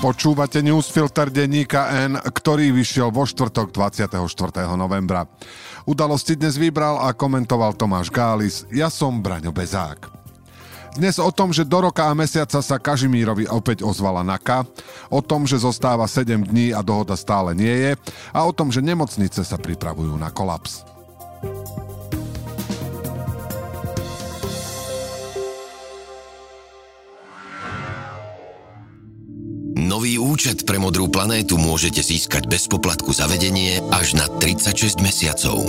Počúvate newsfilter denníka N, ktorý vyšiel vo štvrtok 24. novembra. Udalosti dnes vybral a komentoval Tomáš Gális, ja som Braňo Bezák. Dnes o tom, že do roka a mesiaca sa Kažimírovi opäť ozvala NAKA, o tom, že zostáva 7 dní a dohoda stále nie je a o tom, že nemocnice sa pripravujú na kolaps. Účet pre Modrú planétu môžete získať bez poplatku za vedenie až na 36 mesiacov.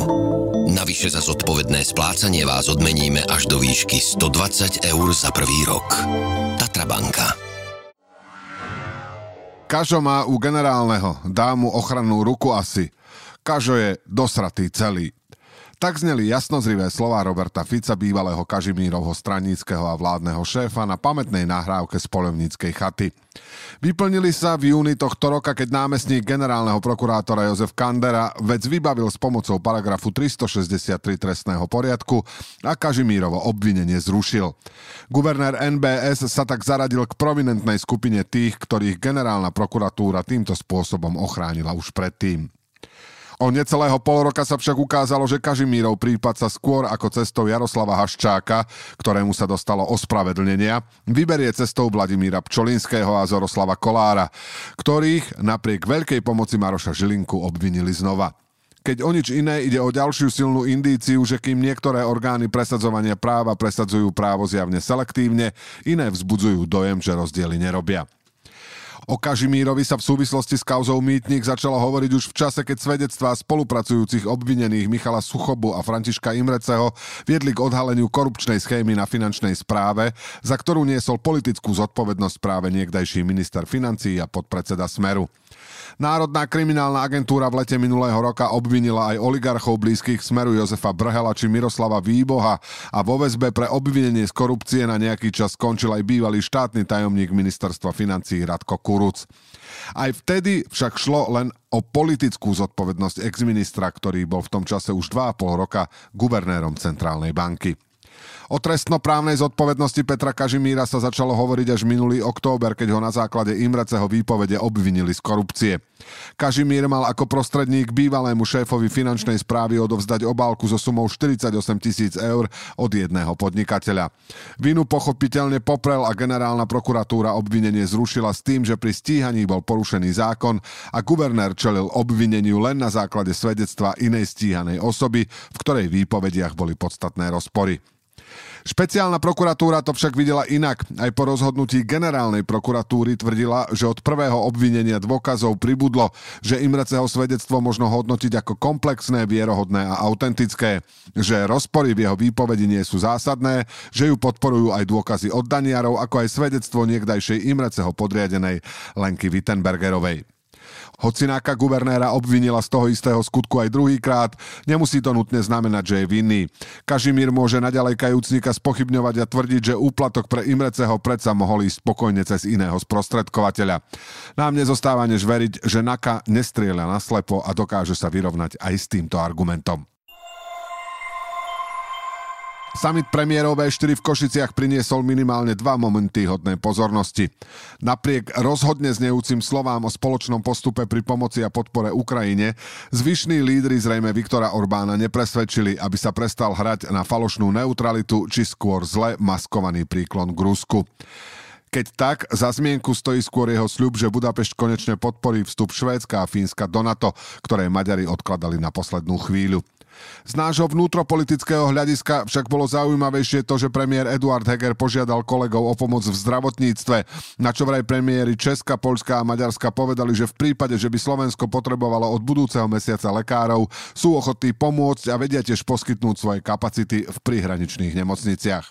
Navyše za zodpovedné splácanie vás odmeníme až do výšky 120 eur za prvý rok. Tatra banka. Kažo má u generálneho, dá mu ochrannú ruku asi. Kažo je dosratý celý. Tak zneli jasnozrivé slova Roberta Fica, bývalého Kažimírovho straníckého a vládneho šéfa na pamätnej nahrávke z polovníckej chaty. Vyplnili sa v júni tohto roka, keď námestník generálneho prokurátora Jozef Kandera vec vybavil s pomocou paragrafu 363 trestného poriadku a Kažimírovo obvinenie zrušil. Guvernér NBS sa tak zaradil k prominentnej skupine tých, ktorých generálna prokuratúra týmto spôsobom ochránila už predtým. O necelého pol roka sa však ukázalo, že Kažimírov prípad sa skôr ako cestou Jaroslava Haščáka, ktorému sa dostalo ospravedlnenia, vyberie cestou Vladimíra Pčolinského a Zoroslava Kolára, ktorých napriek veľkej pomoci Maroša Žilinku obvinili znova. Keď o nič iné ide o ďalšiu silnú indíciu, že kým niektoré orgány presadzovania práva presadzujú právo zjavne selektívne, iné vzbudzujú dojem, že rozdiely nerobia. O Kažimírovi sa v súvislosti s kauzou Mýtnik začalo hovoriť už v čase, keď svedectvá spolupracujúcich obvinených Michala Suchobu a Františka Imreceho viedli k odhaleniu korupčnej schémy na finančnej správe, za ktorú niesol politickú zodpovednosť práve niekdajší minister financií a podpredseda Smeru. Národná kriminálna agentúra v lete minulého roka obvinila aj oligarchov blízkych smeru Jozefa Brhela či Miroslava Výboha a vo väzbe pre obvinenie z korupcie na nejaký čas skončil aj bývalý štátny tajomník ministerstva financí Radko Kuruc. Aj vtedy však šlo len o politickú zodpovednosť exministra, ktorý bol v tom čase už 2,5 roka guvernérom Centrálnej banky. O trestnoprávnej zodpovednosti Petra Kažimíra sa začalo hovoriť až minulý október, keď ho na základe Imreceho výpovede obvinili z korupcie. Kažimír mal ako prostredník bývalému šéfovi finančnej správy odovzdať obálku so sumou 48 tisíc eur od jedného podnikateľa. Vinu pochopiteľne poprel a generálna prokuratúra obvinenie zrušila s tým, že pri stíhaní bol porušený zákon a guvernér čelil obvineniu len na základe svedectva inej stíhanej osoby, v ktorej výpovediach boli podstatné rozpory. Špeciálna prokuratúra to však videla inak. Aj po rozhodnutí generálnej prokuratúry tvrdila, že od prvého obvinenia dôkazov pribudlo, že Imreceho svedectvo možno hodnotiť ako komplexné, vierohodné a autentické. Že rozpory v jeho výpovedi nie sú zásadné, že ju podporujú aj dôkazy od Daniarov, ako aj svedectvo niekdajšej Imreceho podriadenej Lenky Wittenbergerovej. Hocináka guvernéra obvinila z toho istého skutku aj druhýkrát, nemusí to nutne znamenať, že je vinný. Kažimír môže naďalej kajúcnika spochybňovať a tvrdiť, že úplatok pre Imreceho predsa mohol ísť spokojne cez iného sprostredkovateľa. Nám nezostáva než veriť, že Naka nestrieľa naslepo a dokáže sa vyrovnať aj s týmto argumentom. Summit premiérov V4 v Košiciach priniesol minimálne dva momenty hodné pozornosti. Napriek rozhodne znejúcim slovám o spoločnom postupe pri pomoci a podpore Ukrajine, zvyšní lídry zrejme Viktora Orbána nepresvedčili, aby sa prestal hrať na falošnú neutralitu či skôr zle maskovaný príklon k Rusku. Keď tak, za zmienku stojí skôr jeho sľub, že Budapešť konečne podporí vstup Švédska a Fínska do NATO, ktoré Maďari odkladali na poslednú chvíľu. Z nášho vnútropolitického hľadiska však bolo zaujímavejšie to, že premiér Eduard Heger požiadal kolegov o pomoc v zdravotníctve, na čo vraj premiéry Česka, Polska a Maďarska povedali, že v prípade, že by Slovensko potrebovalo od budúceho mesiaca lekárov, sú ochotní pomôcť a vedia tiež poskytnúť svoje kapacity v prihraničných nemocniciach.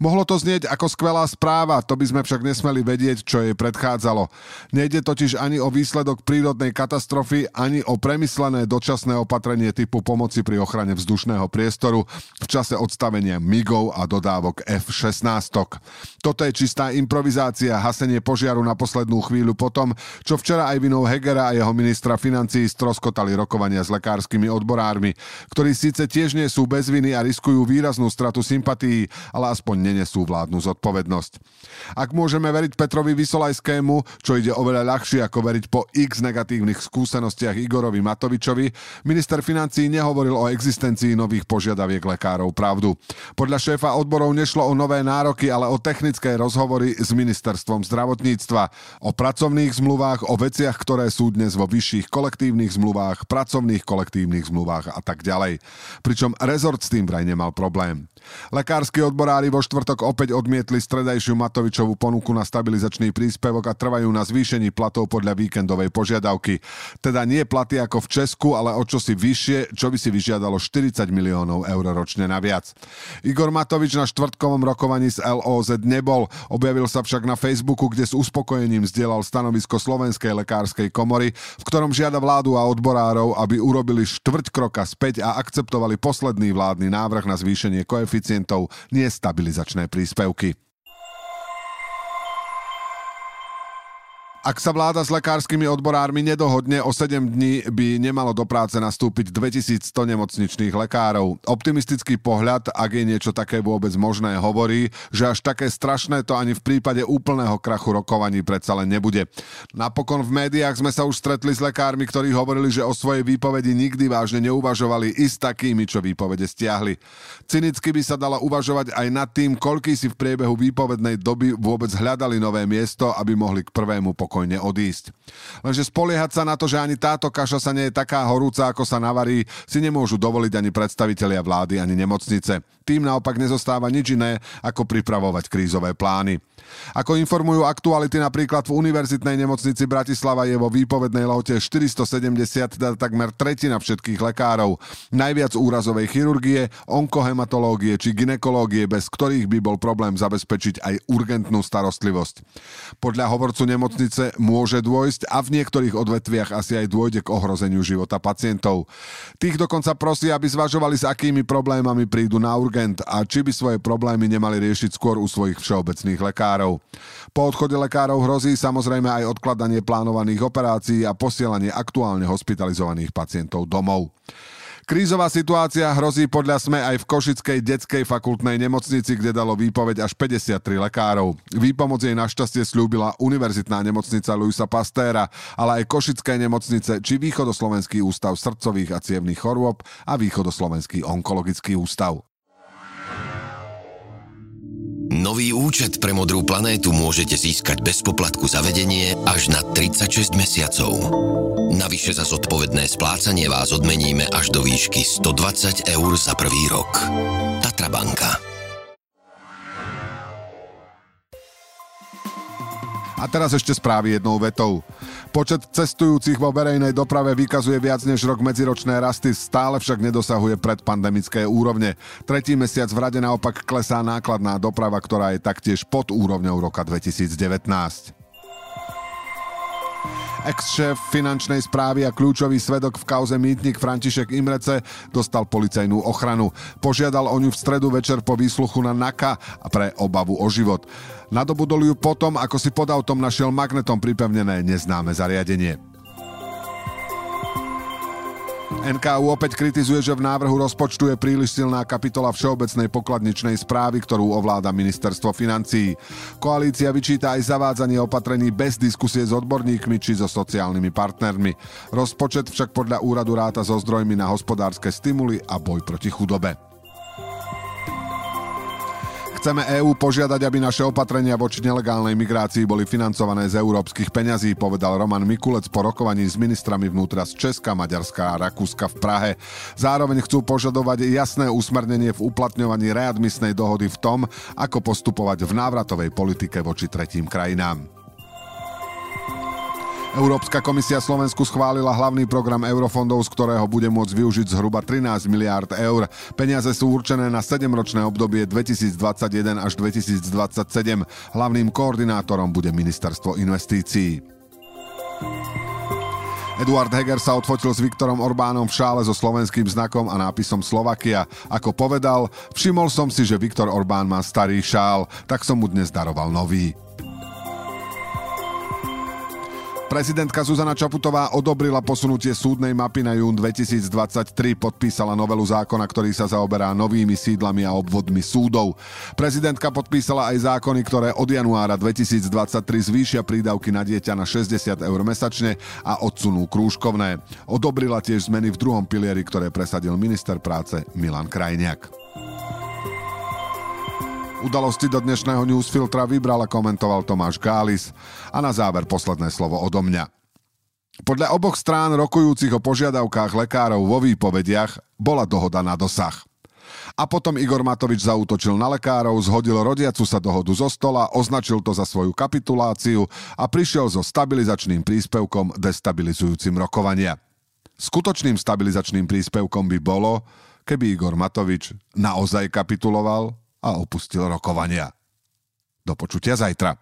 Mohlo to znieť ako skvelá správa, to by sme však nesmeli vedieť, čo jej predchádzalo. Nejde totiž ani o výsledok prírodnej katastrofy, ani o premyslené dočasné opatrenie typu pomoci pri ochrane vzdušného priestoru v čase odstavenia MIGov a dodávok F-16. Toto je čistá improvizácia, hasenie požiaru na poslednú chvíľu potom, čo včera aj vinou Hegera a jeho ministra financií stroskotali rokovania s lekárskymi odborármi, ktorí síce tiež nie sú bez viny a riskujú výraznú stratu sympatií, ale aspoň nenesú vládnu zodpovednosť. Ak môžeme veriť Petrovi Vysolajskému, čo ide oveľa ľahšie ako veriť po x negatívnych skúsenostiach Igorovi Matovičovi, minister financí nehovoril o existencii nových požiadaviek lekárov pravdu. Podľa šéfa odborov nešlo o nové nároky, ale o technické rozhovory s ministerstvom zdravotníctva, o pracovných zmluvách, o veciach, ktoré sú dnes vo vyšších kolektívnych zmluvách, pracovných kolektívnych zmluvách a tak ďalej. Pričom rezort s tým vraj nemal problém. Lekársky odborári vo štvrtok opäť odmietli stredajšiu Matovičovú ponuku na stabilizačný príspevok a trvajú na zvýšení platov podľa víkendovej požiadavky. Teda nie platy ako v Česku, ale o čosi vyššie, čo by si vyžiadalo 40 miliónov eur ročne naviac. Igor Matovič na štvrtkovom rokovaní s LOZ nebol, objavil sa však na Facebooku, kde s uspokojením zdieľal stanovisko Slovenskej lekárskej komory, v ktorom žiada vládu a odborárov, aby urobili štvrť kroka späť a akceptovali posledný vládny návrh na zvýšenie koeficientu koeficientov, nie stabilizačné príspevky. Ak sa vláda s lekárskymi odborármi nedohodne, o 7 dní by nemalo do práce nastúpiť 2100 nemocničných lekárov. Optimistický pohľad, ak je niečo také vôbec možné, hovorí, že až také strašné to ani v prípade úplného krachu rokovaní predsa len nebude. Napokon v médiách sme sa už stretli s lekármi, ktorí hovorili, že o svojej výpovedi nikdy vážne neuvažovali i s takými, čo výpovede stiahli. Cynicky by sa dala uvažovať aj nad tým, koľký si v priebehu výpovednej doby vôbec hľadali nové miesto, aby mohli k prvému pokroku pokojne odísť. Lenže spoliehať sa na to, že ani táto kaša sa nie je taká horúca, ako sa navarí, si nemôžu dovoliť ani predstavitelia vlády, ani nemocnice. Tým naopak nezostáva nič iné, ako pripravovať krízové plány. Ako informujú aktuality napríklad v Univerzitnej nemocnici Bratislava je vo výpovednej lote 470, teda takmer tretina všetkých lekárov. Najviac úrazovej chirurgie, onkohematológie či ginekológie, bez ktorých by bol problém zabezpečiť aj urgentnú starostlivosť. Podľa hovorcu nemocnice môže dôjsť a v niektorých odvetviach asi aj dôjde k ohrozeniu života pacientov. Tých dokonca prosí, aby zvažovali, s akými problémami prídu na urgent a či by svoje problémy nemali riešiť skôr u svojich všeobecných lekárov. Po odchode lekárov hrozí samozrejme aj odkladanie plánovaných operácií a posielanie aktuálne hospitalizovaných pacientov domov. Krízová situácia hrozí podľa SME aj v Košickej detskej fakultnej nemocnici, kde dalo výpoveď až 53 lekárov. Výpomoc jej našťastie slúbila Univerzitná nemocnica Luisa Pastéra, ale aj Košické nemocnice či Východoslovenský ústav srdcových a cievných chorôb a Východoslovenský onkologický ústav. Nový účet pre Modrú planétu môžete získať bez poplatku za vedenie až na 36 mesiacov. Navyše za zodpovedné splácanie vás odmeníme až do výšky 120 eur za prvý rok. Tatra banka. A teraz ešte správy jednou vetou. Počet cestujúcich vo verejnej doprave vykazuje viac než rok medziročné rasty, stále však nedosahuje predpandemické úrovne. Tretí mesiac v rade naopak klesá nákladná doprava, ktorá je taktiež pod úrovňou roka 2019. Ex-šéf finančnej správy a kľúčový svedok v kauze Mýtnik František Imrece dostal policajnú ochranu. Požiadal o ňu v stredu večer po výsluchu na NAKA pre obavu o život. Nadobudol ju potom, ako si pod autom našiel magnetom pripevnené neznáme zariadenie. NKU opäť kritizuje, že v návrhu rozpočtu je príliš silná kapitola Všeobecnej pokladničnej správy, ktorú ovláda ministerstvo financií. Koalícia vyčíta aj zavádzanie opatrení bez diskusie s odborníkmi či so sociálnymi partnermi. Rozpočet však podľa úradu ráta so zdrojmi na hospodárske stimuly a boj proti chudobe. Chceme EÚ požiadať, aby naše opatrenia voči nelegálnej migrácii boli financované z európskych peňazí, povedal Roman Mikulec po rokovaní s ministrami vnútra z Česka, Maďarska a Rakúska v Prahe. Zároveň chcú požadovať jasné usmernenie v uplatňovaní readmisnej dohody v tom, ako postupovať v návratovej politike voči tretím krajinám. Európska komisia Slovensku schválila hlavný program eurofondov, z ktorého bude môcť využiť zhruba 13 miliárd eur. Peniaze sú určené na 7-ročné obdobie 2021 až 2027. Hlavným koordinátorom bude Ministerstvo investícií. Eduard Heger sa odfotil s Viktorom Orbánom v šále so slovenským znakom a nápisom Slovakia. Ako povedal, všimol som si, že Viktor Orbán má starý šál, tak som mu dnes daroval nový. Prezidentka Zuzana Čaputová odobrila posunutie súdnej mapy na jún 2023, podpísala novelu zákona, ktorý sa zaoberá novými sídlami a obvodmi súdov. Prezidentka podpísala aj zákony, ktoré od januára 2023 zvýšia prídavky na dieťa na 60 eur mesačne a odsunú krúžkovné. Odobrila tiež zmeny v druhom pilieri, ktoré presadil minister práce Milan Krajniak. Udalosti do dnešného newsfiltra vybral a komentoval Tomáš Gális a na záver posledné slovo odo mňa. Podľa oboch strán rokujúcich o požiadavkách lekárov vo výpovediach bola dohoda na dosah. A potom Igor Matovič zautočil na lekárov, zhodil rodiacu sa dohodu zo stola, označil to za svoju kapituláciu a prišiel so stabilizačným príspevkom destabilizujúcim rokovania. Skutočným stabilizačným príspevkom by bolo, keby Igor Matovič naozaj kapituloval a opustil rokovania. Do počutia zajtra.